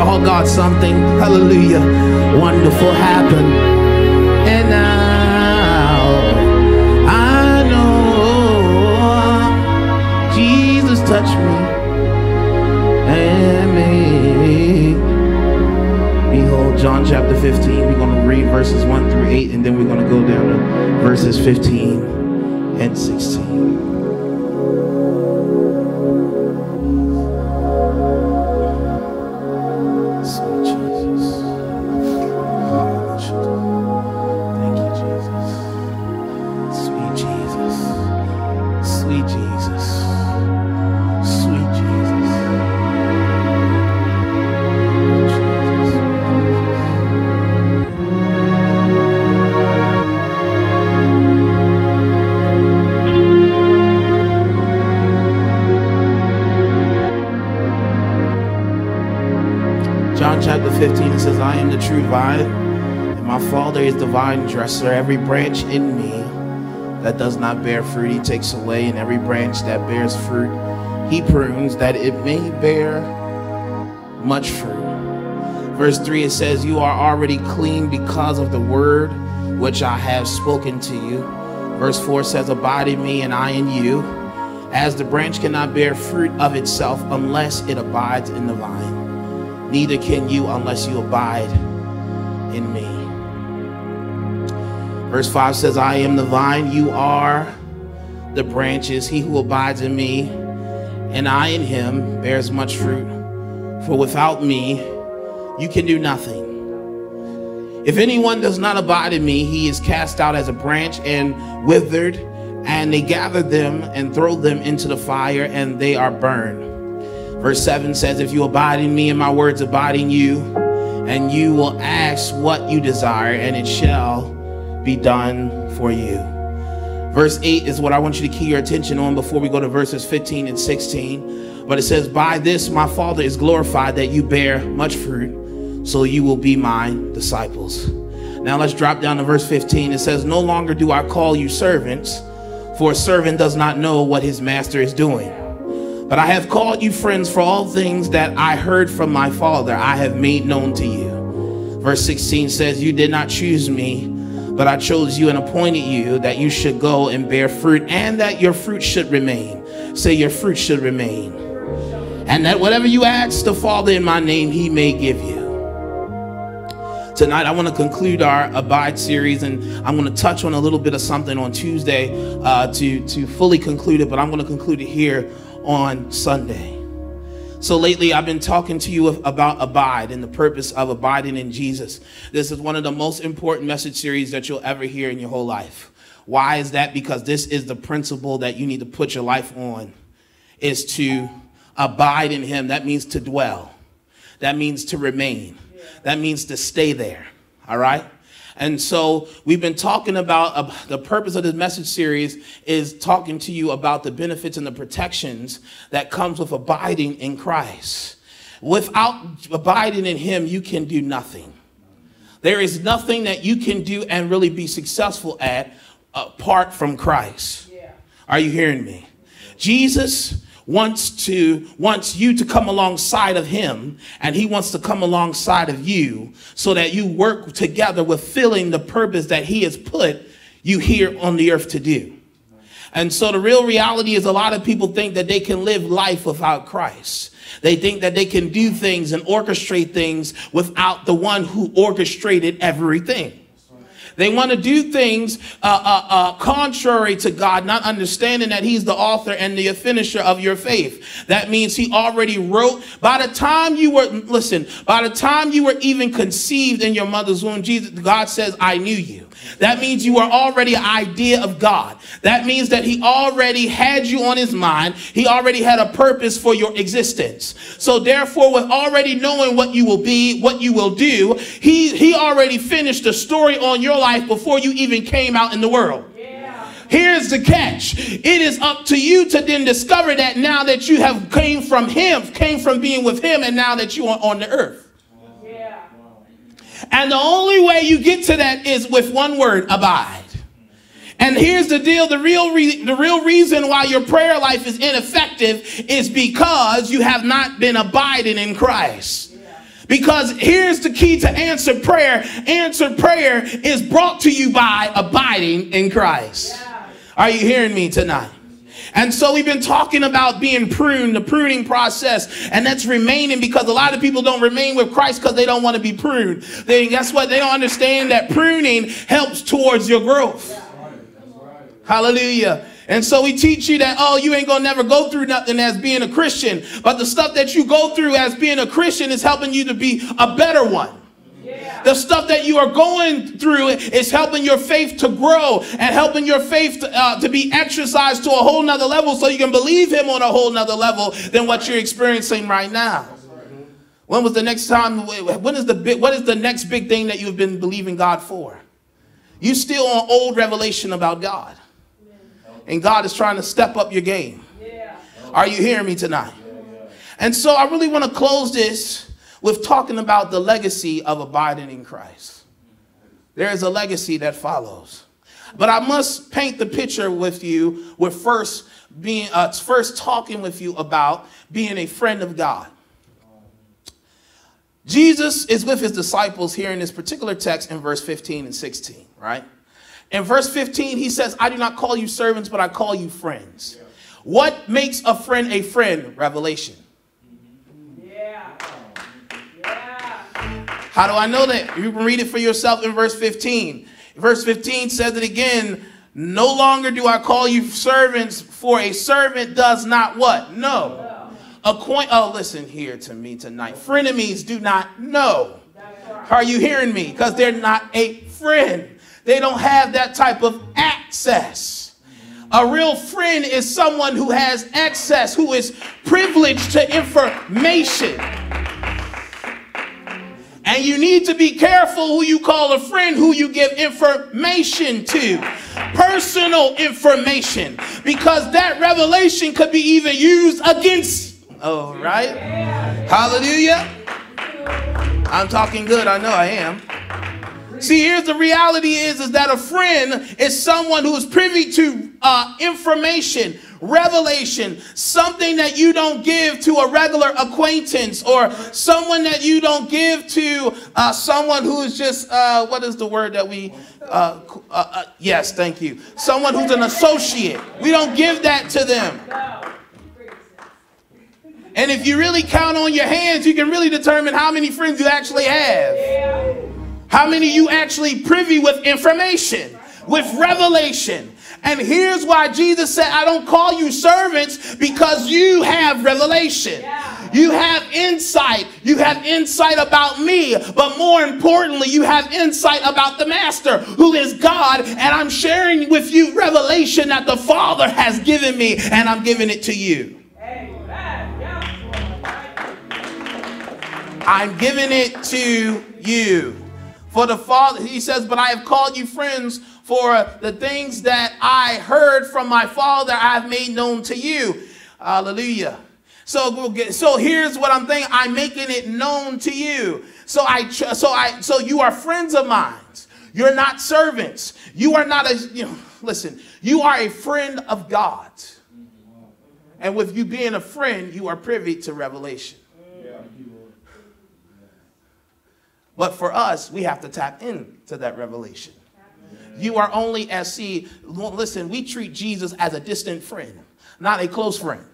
all God something. Hallelujah. Wonderful happened. And now I know Jesus touched me and me. Behold, John chapter 15. We're going to read verses 1 through 8, and then we're going to go down to verses 15 and 16. Chapter 15 it says, I am the true vine, and my Father is the vine dresser. Every branch in me that does not bear fruit, he takes away, and every branch that bears fruit, he prunes that it may bear much fruit. Verse 3 it says, You are already clean because of the word which I have spoken to you. Verse 4 says, Abide in me, and I in you. As the branch cannot bear fruit of itself unless it abides in the vine neither can you unless you abide in me. Verse 5 says, I am the vine, you are the branches. He who abides in me and I in him bears much fruit. For without me, you can do nothing. If anyone does not abide in me, he is cast out as a branch and withered, and they gather them and throw them into the fire, and they are burned. Verse 7 says, If you abide in me and my words abide in you, and you will ask what you desire, and it shall be done for you. Verse 8 is what I want you to key your attention on before we go to verses 15 and 16. But it says, By this my Father is glorified that you bear much fruit, so you will be my disciples. Now let's drop down to verse 15. It says, No longer do I call you servants, for a servant does not know what his master is doing. But I have called you friends, for all things that I heard from my Father I have made known to you. Verse 16 says, You did not choose me, but I chose you and appointed you that you should go and bear fruit, and that your fruit should remain. Say, Your fruit should remain. And that whatever you ask the Father in my name, he may give you. Tonight, I want to conclude our Abide series, and I'm going to touch on a little bit of something on Tuesday uh, to, to fully conclude it, but I'm going to conclude it here on Sunday. So lately, I've been talking to you about abide and the purpose of abiding in Jesus. This is one of the most important message series that you'll ever hear in your whole life. Why is that? Because this is the principle that you need to put your life on is to abide in him. That means to dwell. That means to remain. That means to stay there. All right? And so we've been talking about uh, the purpose of this message series is talking to you about the benefits and the protections that comes with abiding in Christ. Without abiding in him, you can do nothing. There is nothing that you can do and really be successful at apart from Christ. Yeah. Are you hearing me? Jesus wants to wants you to come alongside of him and he wants to come alongside of you so that you work together with filling the purpose that he has put you here on the earth to do. And so the real reality is a lot of people think that they can live life without christ. They think that they can do things and orchestrate things without the one who orchestrated everything they want to do things uh, uh, uh, contrary to God, not understanding that He's the author and the finisher of your faith. That means He already wrote. By the time you were, listen, by the time you were even conceived in your mother's womb, Jesus, God says, I knew you. That means you are already an idea of God. That means that He already had you on His mind. He already had a purpose for your existence. So therefore, with already knowing what you will be, what you will do, He He already finished the story on your life before you even came out in the world. Here's the catch. It is up to you to then discover that now that you have came from him, came from being with him, and now that you are on the earth. And the only way you get to that is with one word abide. And here's the deal the real, re- the real reason why your prayer life is ineffective is because you have not been abiding in Christ. Because here's the key to answer prayer answered prayer is brought to you by abiding in Christ. Are you hearing me tonight? And so we've been talking about being pruned, the pruning process, and that's remaining because a lot of people don't remain with Christ because they don't want to be pruned. They, guess what? They don't understand that pruning helps towards your growth. Hallelujah. And so we teach you that, oh, you ain't gonna never go through nothing as being a Christian. But the stuff that you go through as being a Christian is helping you to be a better one. The stuff that you are going through is helping your faith to grow and helping your faith to, uh, to be exercised to a whole nother level so you can believe him on a whole nother level than what you're experiencing right now. When was the next time? When is the big, what is the next big thing that you've been believing God for? You still on old revelation about God. And God is trying to step up your game. Are you hearing me tonight? And so I really want to close this with talking about the legacy of abiding in Christ. There is a legacy that follows. But I must paint the picture with you with first being uh, first talking with you about being a friend of God. Jesus is with his disciples here in this particular text in verse 15 and 16, right? In verse 15, he says, I do not call you servants, but I call you friends. What makes a friend a friend? Revelation. How do I know that? You can read it for yourself in verse 15. Verse 15 says it again. No longer do I call you servants, for a servant does not what? Know. Acquaint. Oh, listen here to me tonight. Frenemies do not know. Are you hearing me? Because they're not a friend. They don't have that type of access. A real friend is someone who has access, who is privileged to information. And you need to be careful who you call a friend, who you give information to. Personal information. Because that revelation could be even used against. Oh, right? Hallelujah. I'm talking good. I know I am. See, here's the reality is, is that a friend is someone who is privy to uh, information, revelation, something that you don't give to a regular acquaintance or someone that you don't give to uh, someone who is just, uh, what is the word that we, uh, uh, uh, yes, thank you. Someone who's an associate. We don't give that to them. And if you really count on your hands, you can really determine how many friends you actually have. How many you actually privy with information, with revelation? And here's why Jesus said, I don't call you servants because you have revelation. You have insight. You have insight about me. But more importantly, you have insight about the Master, who is God. And I'm sharing with you revelation that the Father has given me, and I'm giving it to you. I'm giving it to you. For the Father, he says, but I have called you friends for the things that I heard from my Father I have made known to you. Hallelujah. So we'll get, so here's what I'm thinking. I'm making it known to you. So I so I so you are friends of mine. You're not servants. You are not a you know, listen, you are a friend of God. And with you being a friend, you are privy to revelation. But for us, we have to tap into that revelation. You are only as see, listen, we treat Jesus as a distant friend, not a close friend.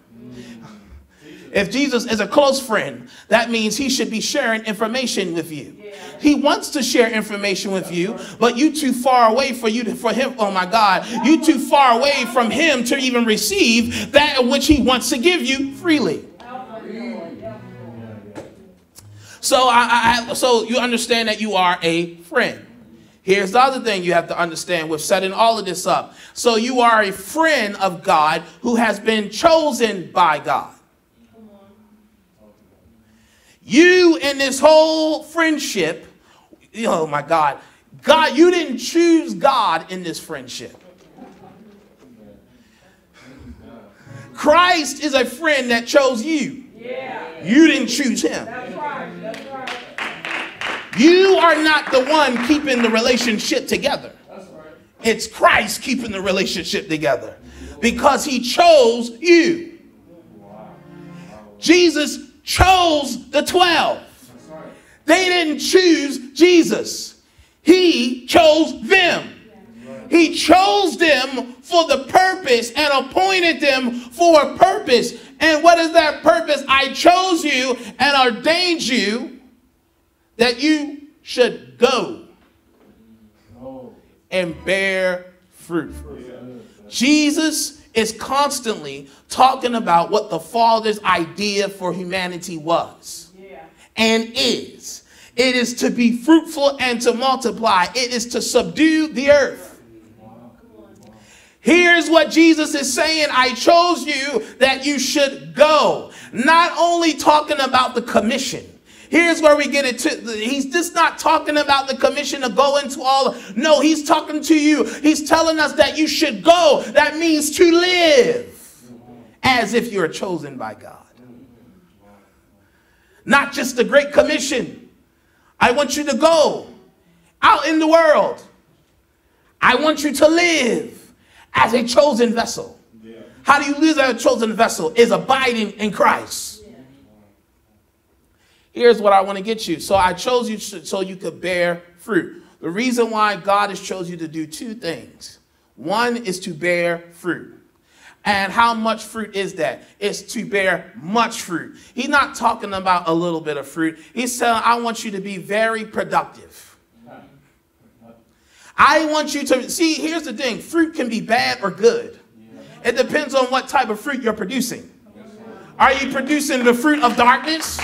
If Jesus is a close friend, that means he should be sharing information with you. He wants to share information with you, but you too far away for you to, for him. Oh my God, you too far away from him to even receive that which he wants to give you freely. So I, I, so you understand that you are a friend. Here's the other thing you have to understand with setting all of this up. So you are a friend of God who has been chosen by God. You and this whole friendship, oh my God, God, you didn't choose God in this friendship. Christ is a friend that chose you. You didn't choose him. You are not the one keeping the relationship together. It's Christ keeping the relationship together because he chose you. Jesus chose the 12. They didn't choose Jesus, he chose them. He chose them for the purpose and appointed them for a purpose. And what is that purpose? I chose you and ordained you that you should go and bear fruit. Jesus is constantly talking about what the Father's idea for humanity was and is. It is to be fruitful and to multiply, it is to subdue the earth. Here's what Jesus is saying I chose you that you should go. Not only talking about the commission. Here's where we get it to. He's just not talking about the commission to go into all. No, he's talking to you. He's telling us that you should go. That means to live as if you're chosen by God. Not just the Great Commission. I want you to go out in the world. I want you to live as a chosen vessel. How do you live as a chosen vessel? Is abiding in Christ. Here's what I want to get you. So I chose you so you could bear fruit. The reason why God has chose you to do two things. One is to bear fruit. And how much fruit is that? It's to bear much fruit. He's not talking about a little bit of fruit. He's saying, I want you to be very productive. I want you to see. Here's the thing fruit can be bad or good, it depends on what type of fruit you're producing. Are you producing the fruit of darkness,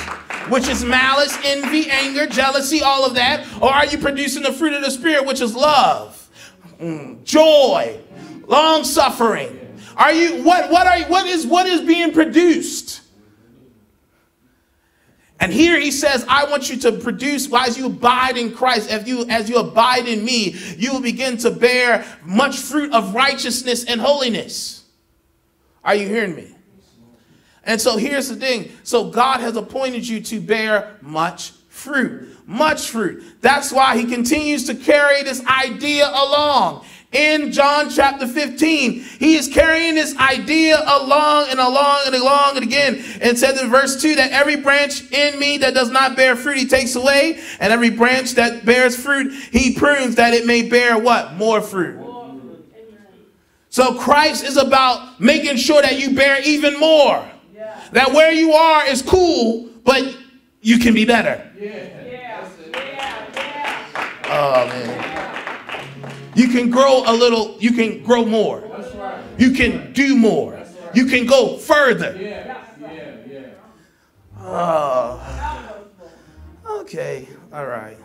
which is malice, envy, anger, jealousy, all of that? Or are you producing the fruit of the Spirit, which is love, mm, joy, long suffering? Are you what what are what is what is being produced? And here he says, I want you to produce, as you abide in Christ, as you, as you abide in me, you will begin to bear much fruit of righteousness and holiness. Are you hearing me? And so here's the thing. So God has appointed you to bear much fruit. Much fruit. That's why he continues to carry this idea along in John chapter 15. He is carrying this idea along and along and along and again. And says in verse 2 that every branch in me that does not bear fruit, he takes away. And every branch that bears fruit, he prunes that it may bear what? More fruit. So Christ is about making sure that you bear even more. That where you are is cool, but you can be better. Yeah. Yeah. Yeah. Oh man. You can grow a little, you can grow more. Right. You can do more. Right. You can go further. Yeah. Yeah. Yeah. Uh, okay. All right.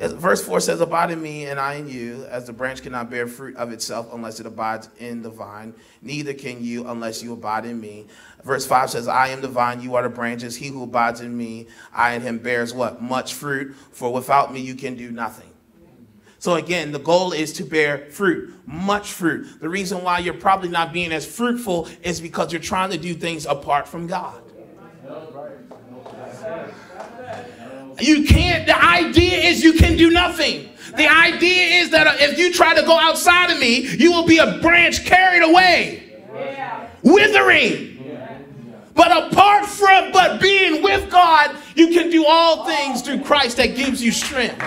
Verse 4 says, Abide in me, and I in you, as the branch cannot bear fruit of itself unless it abides in the vine, neither can you unless you abide in me. Verse 5 says, I am the vine, you are the branches. He who abides in me, I in him bears what? Much fruit, for without me you can do nothing. So again, the goal is to bear fruit, much fruit. The reason why you're probably not being as fruitful is because you're trying to do things apart from God. You can't, the idea is you can do nothing. The idea is that if you try to go outside of me, you will be a branch carried away, withering. But apart from, but being with God, you can do all things through Christ that gives you strength.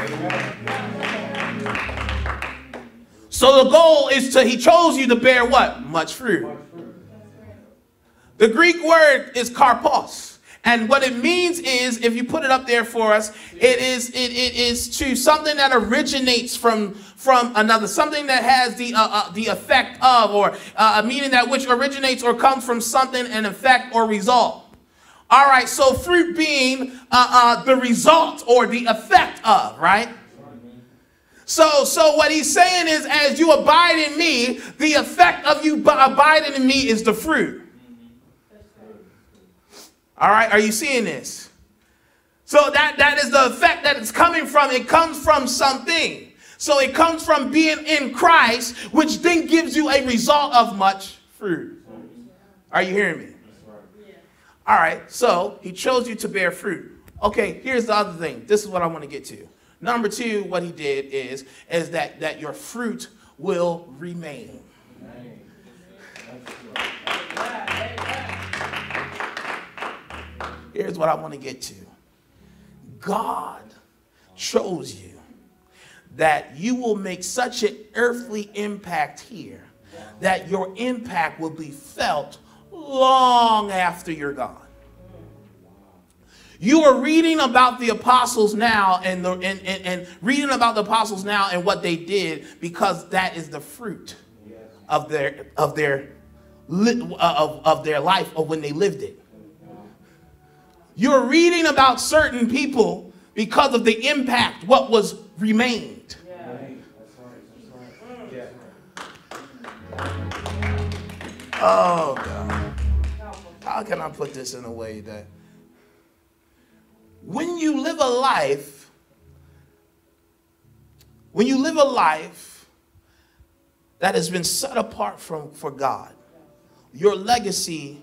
So the goal is to, he chose you to bear what? Much fruit. The Greek word is karpos. And what it means is, if you put it up there for us, it is it, it is to something that originates from from another, something that has the uh, uh, the effect of, or uh, a meaning that which originates or comes from something, an effect or result. All right, so fruit being uh, uh, the result or the effect of, right? So, so what he's saying is, as you abide in me, the effect of you abiding in me is the fruit. All right, are you seeing this? So that that is the effect that it's coming from. It comes from something. So it comes from being in Christ, which then gives you a result of much fruit. Are you hearing me? All right, so he chose you to bear fruit. Okay, here's the other thing. This is what I want to get to. Number two, what he did is, is that, that your fruit will remain. Here's what I want to get to God chose you that you will make such an earthly impact here that your impact will be felt long after you're gone. You are reading about the apostles now and, the, and, and, and, reading about the apostles now and what they did because that is the fruit of their, of their, of, of their life of when they lived it. You're reading about certain people because of the impact, what was remained. Oh, God. How can I put this in a way that when you live a life, when you live a life that has been set apart from for God, your legacy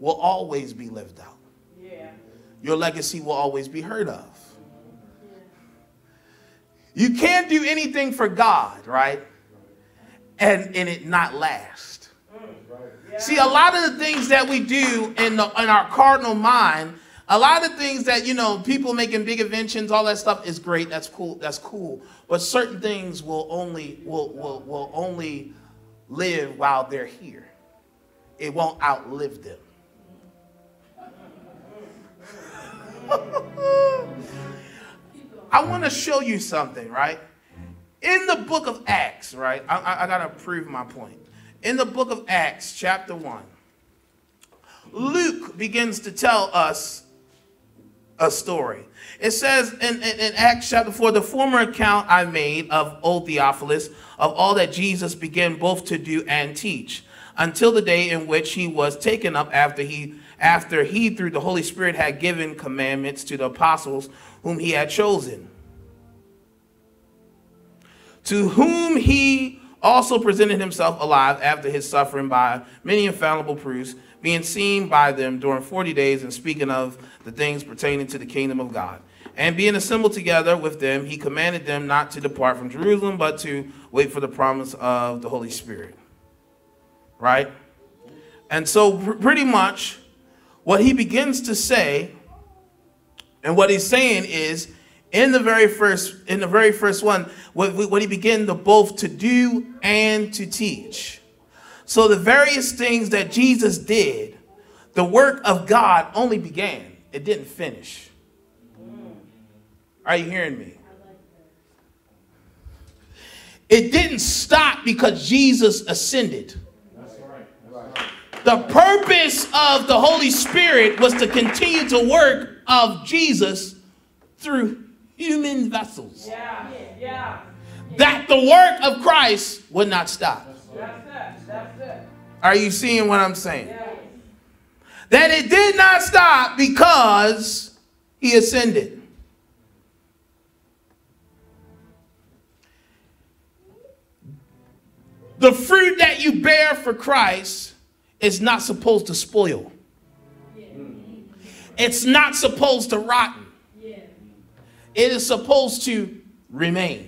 will always be lived out. Your legacy will always be heard of. You can't do anything for God, right? And, and it not last. See, a lot of the things that we do in, the, in our cardinal mind a lot of things that you know people making big inventions all that stuff is great that's cool that's cool but certain things will only will will, will only live while they're here it won't outlive them i want to show you something right in the book of acts right i, I, I gotta prove my point in the book of acts chapter 1 luke begins to tell us a story. It says in, in, in, Acts chapter 4, the former account I made of old Theophilus of all that Jesus began both to do and teach until the day in which he was taken up after he after he through the Holy Spirit had given commandments to the apostles whom he had chosen. To whom he also presented himself alive after his suffering by many infallible proofs, being seen by them during 40 days and speaking of the things pertaining to the kingdom of God. And being assembled together with them, he commanded them not to depart from Jerusalem, but to wait for the promise of the Holy Spirit. Right? And so, pretty much, what he begins to say, and what he's saying is, in the very first, in the very first one, what, what he began to both to do and to teach. So the various things that Jesus did, the work of God only began it didn't finish. Are you hearing me? It didn't stop because Jesus ascended. The purpose of the Holy Spirit was to continue to work of Jesus through human vessels. Yeah. Yeah. That the work of Christ would not stop. That's it. That's it. Are you seeing what I'm saying? Yeah that it did not stop because he ascended. The fruit that you bear for Christ is not supposed to spoil. It's not supposed to rotten. It is supposed to remain.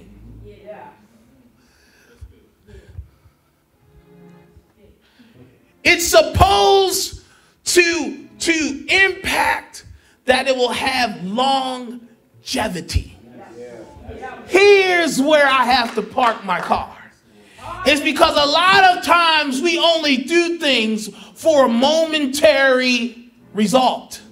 It's supposed to, to impact that it will have longevity. Here's where I have to park my car. It's because a lot of times we only do things for a momentary result.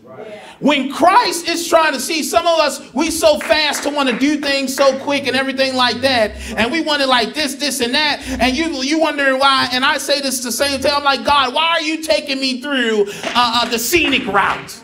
When Christ is trying to see some of us, we so fast to want to do things so quick and everything like that, and we want it like this, this, and that, and you you wondering why. And I say this the same time, I'm like, God, why are you taking me through uh, uh, the scenic route?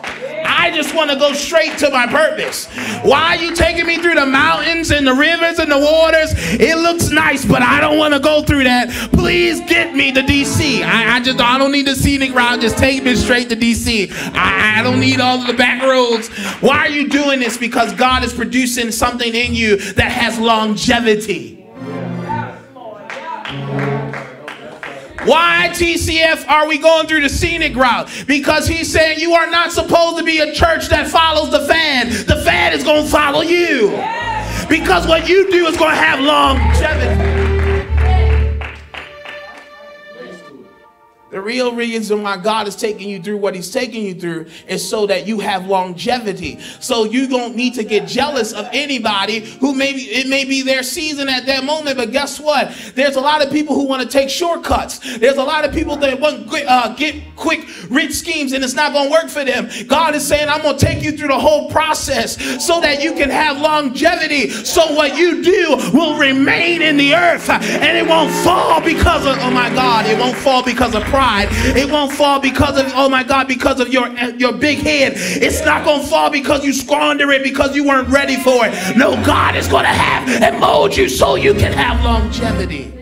I just want to go straight to my purpose. Why are you taking me through the mountains and the rivers and the waters? It looks nice, but I don't want to go through that. Please get me to DC. I, I just I don't need the scenic route. Just take me straight to DC. I, I don't need all the back roads. Why are you doing this? Because God is producing something in you that has longevity. Why, TCF, are we going through the scenic route? Because he's saying you are not supposed to be a church that follows the fan. The fan is going to follow you. because what you do is going to have longevity. Real reason why God is taking you through what He's taking you through is so that you have longevity. So you don't need to get jealous of anybody who maybe it may be their season at that moment. But guess what? There's a lot of people who want to take shortcuts. There's a lot of people that want uh, get quick, rich schemes, and it's not going to work for them. God is saying, I'm going to take you through the whole process so that you can have longevity. So what you do will remain in the earth, and it won't fall because of oh my God, it won't fall because of pride. It won't fall because of, oh my God, because of your, your big head. It's not going to fall because you squander it because you weren't ready for it. No, God is going to have and mold you so you can have longevity.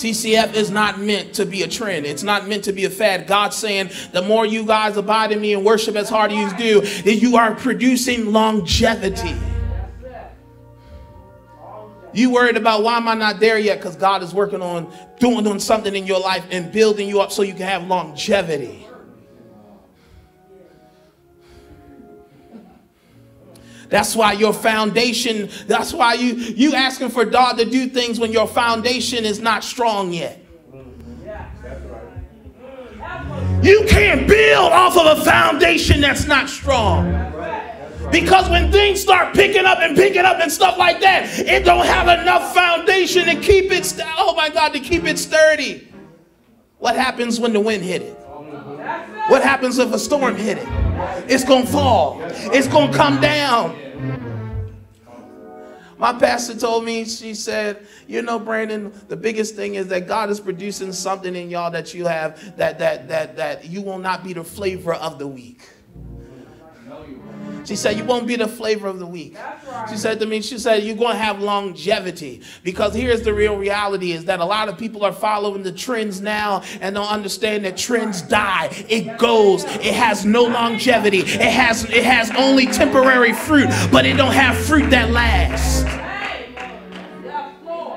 TCF is not meant to be a trend. It's not meant to be a fad. God's saying the more you guys abide in me and worship as hard as you do, you are producing longevity. You worried about why am I not there yet? Because God is working on doing, doing something in your life and building you up so you can have longevity. That's why your foundation, that's why you you asking for God to do things when your foundation is not strong yet. You can't build off of a foundation that's not strong. Because when things start picking up and picking up and stuff like that, it don't have enough foundation to keep it, st- oh my God, to keep it sturdy. What happens when the wind hit it? What happens if a storm hit it? It's going to fall. It's going to come down. My pastor told me, she said, you know, Brandon, the biggest thing is that God is producing something in y'all that you have that that that that you will not be the flavor of the week. She said, You won't be the flavor of the week. Right. She said to me, She said, You're going to have longevity. Because here's the real reality is that a lot of people are following the trends now and don't understand that trends die. It goes. It has no longevity. It has it has only temporary fruit, but it don't have fruit that lasts.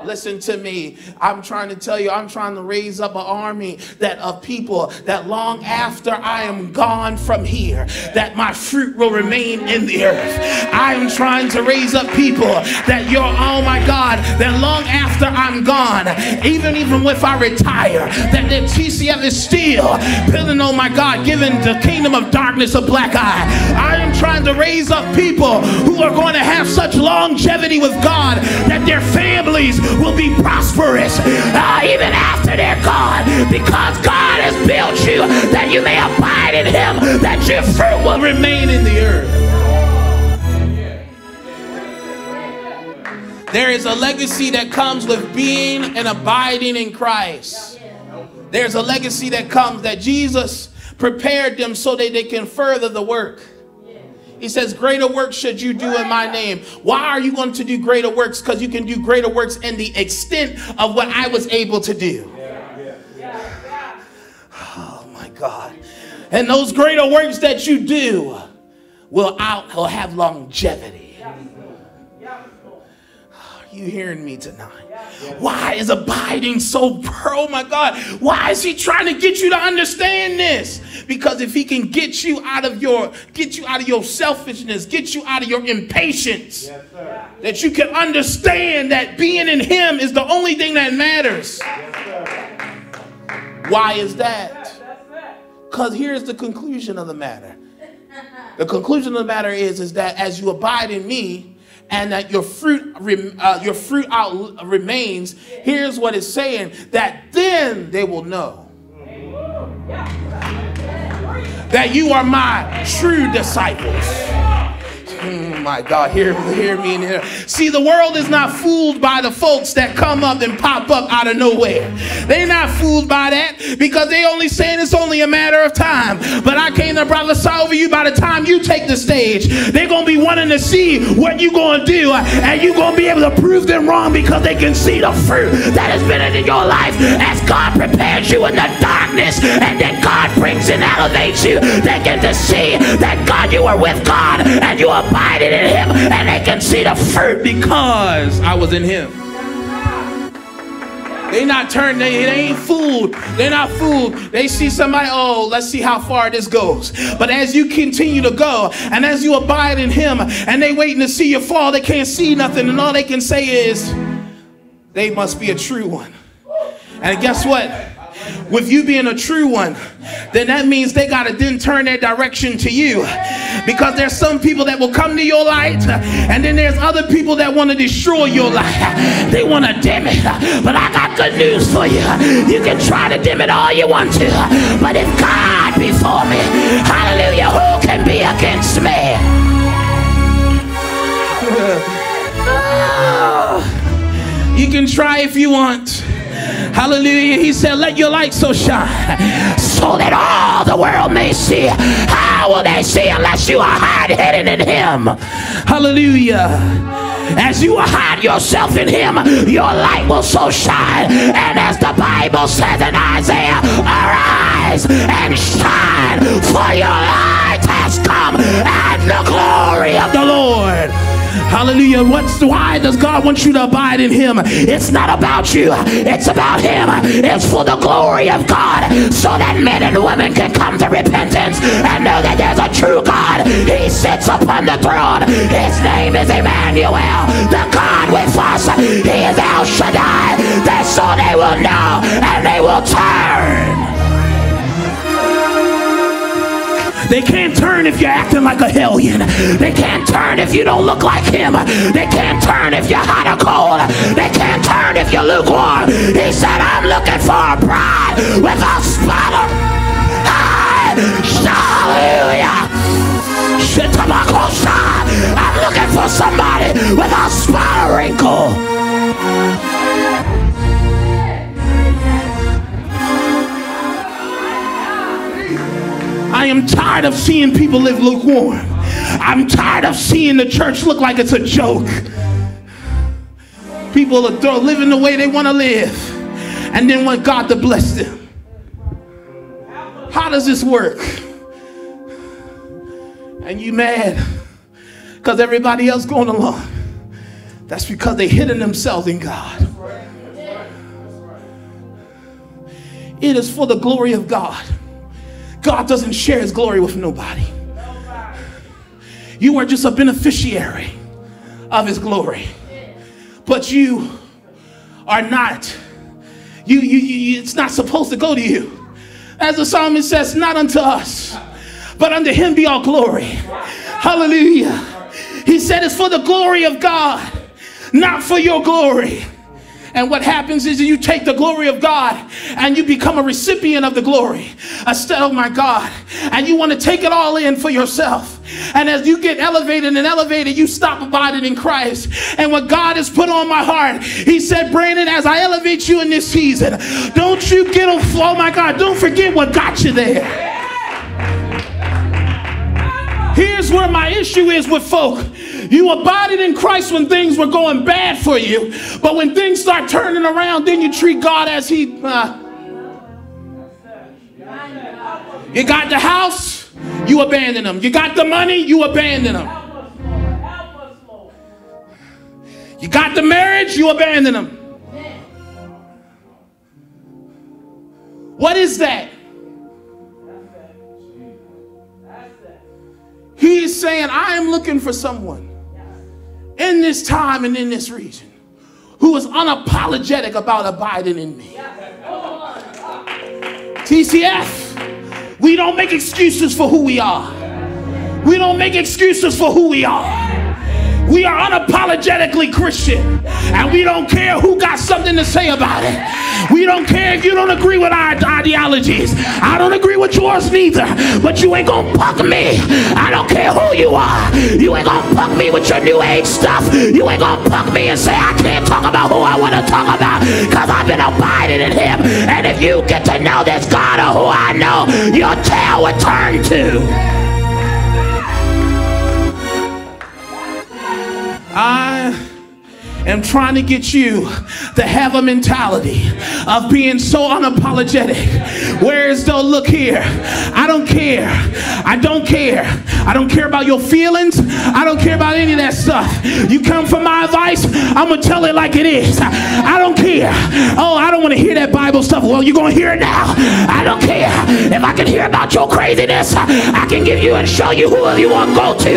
Listen to me. I'm trying to tell you, I'm trying to raise up an army that of people that long after I am gone from here, that my fruit will remain in the earth. I am trying to raise up people that you're, oh my God, that long after I'm gone, even even if I retire, that the TCF is still building, oh my God, giving the kingdom of darkness a black eye. I trying to raise up people who are going to have such longevity with God that their families will be prosperous uh, even after they're gone because God has built you that you may abide in Him, that your fruit will remain in the earth. There is a legacy that comes with being and abiding in Christ. There's a legacy that comes that Jesus prepared them so that they can further the work. He says, Greater works should you do in my name. Why are you going to do greater works? Because you can do greater works in the extent of what I was able to do. Oh my God. And those greater works that you do will out will have longevity. You hearing me tonight? Why is abiding so, oh my God, why is he trying to get you to understand this? Because if he can get you out of your, get you out of your selfishness, get you out of your impatience, yes, that you can understand that being in him is the only thing that matters. Yes, why is that? Because here's the conclusion of the matter. The conclusion of the matter is, is that as you abide in me, and that your fruit uh, your fruit out remains here's what it's saying that then they will know that you are my true disciples my God, hear, hear me in here. See, the world is not fooled by the folks that come up and pop up out of nowhere. They're not fooled by that because they only saying it's only a matter of time. But I came to prophesy over you by the time you take the stage. They're going to be wanting to see what you're going to do uh, and you're going to be able to prove them wrong because they can see the fruit that has been in your life as God prepares you in the darkness and then God brings and elevates you. They get to see that God, you are with God and you are abided in him and they can see the fruit because I was in him. They not turned, they, they ain't fooled. They're not fooled. They see somebody, oh, let's see how far this goes. But as you continue to go, and as you abide in him, and they waiting to see you fall, they can't see nothing, and all they can say is, they must be a true one. And guess what? With you being a true one, then that means they got to then turn their direction to you. Because there's some people that will come to your light, and then there's other people that want to destroy your light. They want to dim it. But I got good news for you. You can try to dim it all you want to. But if God be for me, hallelujah, who can be against me? Oh. You can try if you want. Hallelujah. He said, Let your light so shine so that all the world may see. How will they see unless you are hard hidden in Him? Hallelujah. As you hide yourself in him, your light will so shine. And as the Bible says in Isaiah, arise and shine, for your light has come, and the glory of the Lord Hallelujah. What's why does God want you to abide in him? It's not about you, it's about him. It's for the glory of God, so that men and women can come to repentance and know that there's a true God. He sits upon the throne. His name is Emmanuel, the God with us. He is El Shaddai. That's so they will know and they will turn. They can't turn if you're acting like a hellion. They can't turn if you don't look like him. They can't turn if you're hot or cold. They can't turn if you're lukewarm. He said, I'm looking for a bride with a spot of Hallelujah. I'm looking for somebody with a spot of wrinkle. I am tired of seeing people live lukewarm. I'm tired of seeing the church look like it's a joke. People are living the way they want to live and then want God to bless them. How does this work? And you mad because everybody else going along. That's because they hidden themselves in God. It is for the glory of God. God doesn't share his glory with nobody. You are just a beneficiary of his glory. But you are not, you, you, you, it's not supposed to go to you. As the psalmist says, not unto us, but unto him be all glory. Hallelujah. He said it's for the glory of God, not for your glory. And what happens is you take the glory of God and you become a recipient of the glory. Instead, oh my God. And you want to take it all in for yourself. And as you get elevated and elevated, you stop abiding in Christ. And what God has put on my heart, He said, Brandon, as I elevate you in this season, don't you get, a oh my God, don't forget what got you there. Here's where my issue is with folk. You abided in Christ when things were going bad for you, but when things start turning around, then you treat God as He. Uh, you got the house, you abandon them. You got the money, you abandon them. You got the marriage, you abandon them. What is that? He is saying, I am looking for someone in this time and in this region who is unapologetic about abiding in me. TCF, we don't make excuses for who we are. We don't make excuses for who we are. We are unapologetically Christian, and we don't care who got something to say about it. We don't care if you don't agree with our ideologies. I don't agree with yours neither, but you ain't gonna punk me. I don't care who you are. You ain't gonna punk me with your new age stuff. You ain't gonna punk me and say I can't talk about who I want to talk about because I've been abiding in Him. And if you get to know this God or who I know, your tail will turn to. I am trying to get you to have a mentality of being so unapologetic. Whereas though, look here, I don't care. I don't care. I don't care about your feelings. I don't care about any of that stuff. You come for my advice, I'm gonna tell it like it is. I don't care. Oh, I don't want to hear that Bible stuff. Well, you're gonna hear it now. I don't care. If I can hear about your craziness, I can give you and show you who you want to go to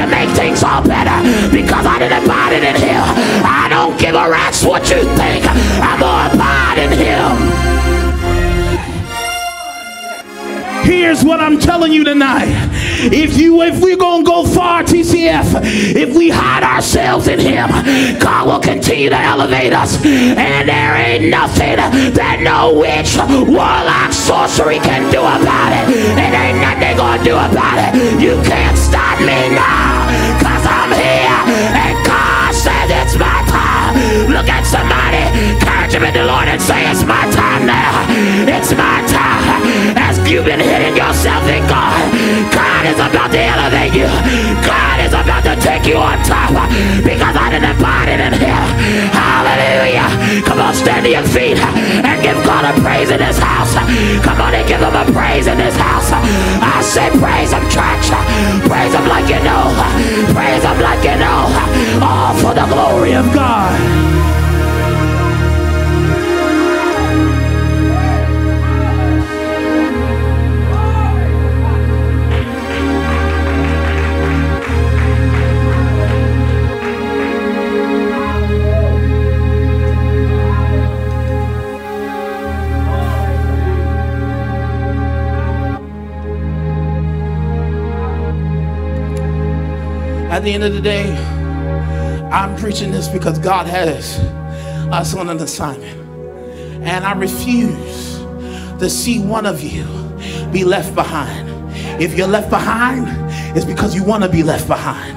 to make things all better. Because I didn't abide it in him. I don't give a rat's what you think. I'm gonna abide in him. Here's what I'm telling you tonight. If you if we're gonna go far, TCF, if we hide ourselves in him, God will continue to elevate us. And there ain't nothing that no witch, warlock, sorcery can do about it. It ain't nothing gonna do about it. You can't stop me now, Look at somebody, encourage him in the Lord and say, It's my time now. It's my time. As you've been hitting yourself in God, God is about to elevate you. God is about to take you on top because I didn't abide in Him. Hallelujah. Come on, stand to your feet and give God a praise in this house. Come on and give Him a praise in this house. I say, praise Him, church. Praise Him like you know. Praise Him like you know. All for the glory of God. At the end of the day, I'm preaching this because God has us on an assignment. And I refuse to see one of you be left behind. If you're left behind, it's because you want to be left behind.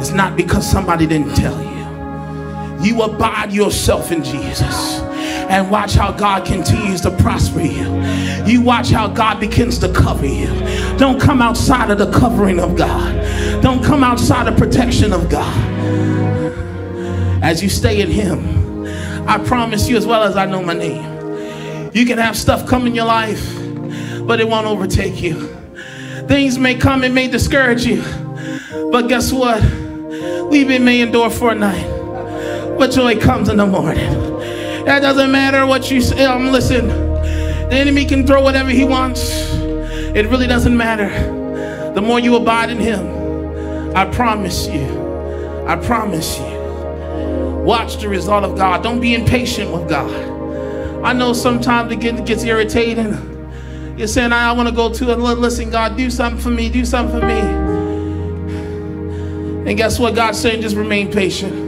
It's not because somebody didn't tell you. You abide yourself in Jesus and watch how God continues to prosper you. You watch how God begins to cover you. Don't come outside of the covering of God. Don't come outside of protection of God. As you stay in Him, I promise you, as well as I know my name, you can have stuff come in your life, but it won't overtake you. Things may come and may discourage you, but guess what? Weeping may endure for a night, but joy comes in the morning. That doesn't matter what you say. Um, listen, the enemy can throw whatever he wants. It really doesn't matter. The more you abide in him, I promise you, I promise you, watch the result of God. Don't be impatient with God. I know sometimes it gets irritating. You're saying, I want to go to and listen, God, do something for me, do something for me. And guess what? God's saying, just remain patient.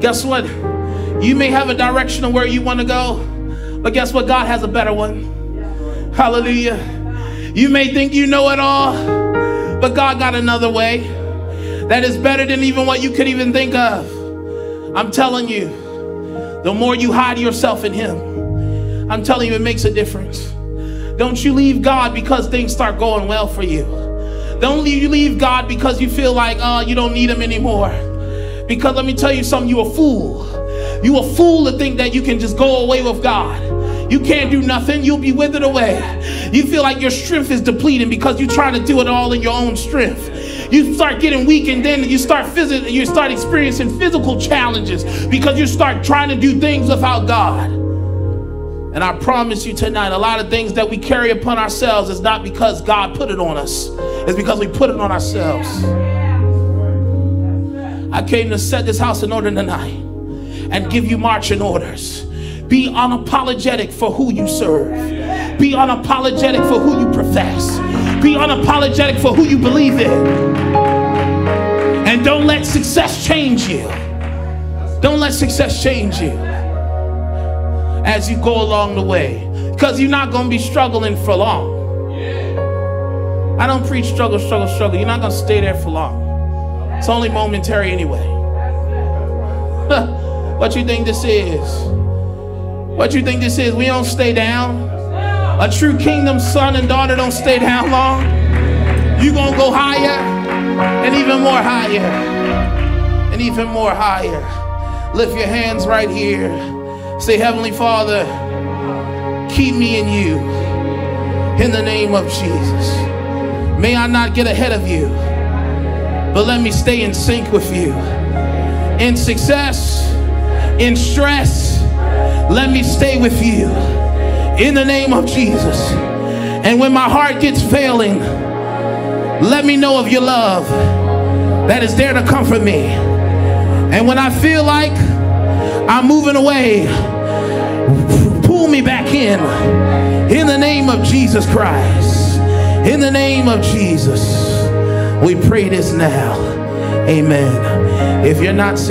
Guess what? You may have a direction of where you want to go, but guess what? God has a better one. Hallelujah. You may think you know it all, but God got another way that is better than even what you could even think of. I'm telling you, the more you hide yourself in Him, I'm telling you, it makes a difference. Don't you leave God because things start going well for you. Don't you leave God because you feel like, oh, you don't need Him anymore. Because let me tell you something, you're a fool you a fool to think that you can just go away with God. You can't do nothing. You'll be withered away. You feel like your strength is depleting because you're trying to do it all in your own strength. You start getting weak, and then you start phys- you start experiencing physical challenges because you start trying to do things without God. And I promise you tonight, a lot of things that we carry upon ourselves is not because God put it on us, it's because we put it on ourselves. I came to set this house in order tonight and give you marching orders. Be unapologetic for who you serve. Be unapologetic for who you profess. Be unapologetic for who you believe in. And don't let success change you. Don't let success change you as you go along the way. Because you're not going to be struggling for long. I don't preach struggle, struggle, struggle. You're not going to stay there for long. It's only momentary anyway. What you think this is? What you think this is? We don't stay down. A true kingdom son and daughter don't stay down long. You gonna go higher and even more higher. and even more higher. Lift your hands right here. Say, Heavenly Father, keep me in you in the name of Jesus. May I not get ahead of you, but let me stay in sync with you. In success, in stress, let me stay with you in the name of Jesus. And when my heart gets failing, let me know of your love that is there to comfort me. And when I feel like I'm moving away, pull me back in. In the name of Jesus Christ. In the name of Jesus. We pray this now. Amen. If you're not saved,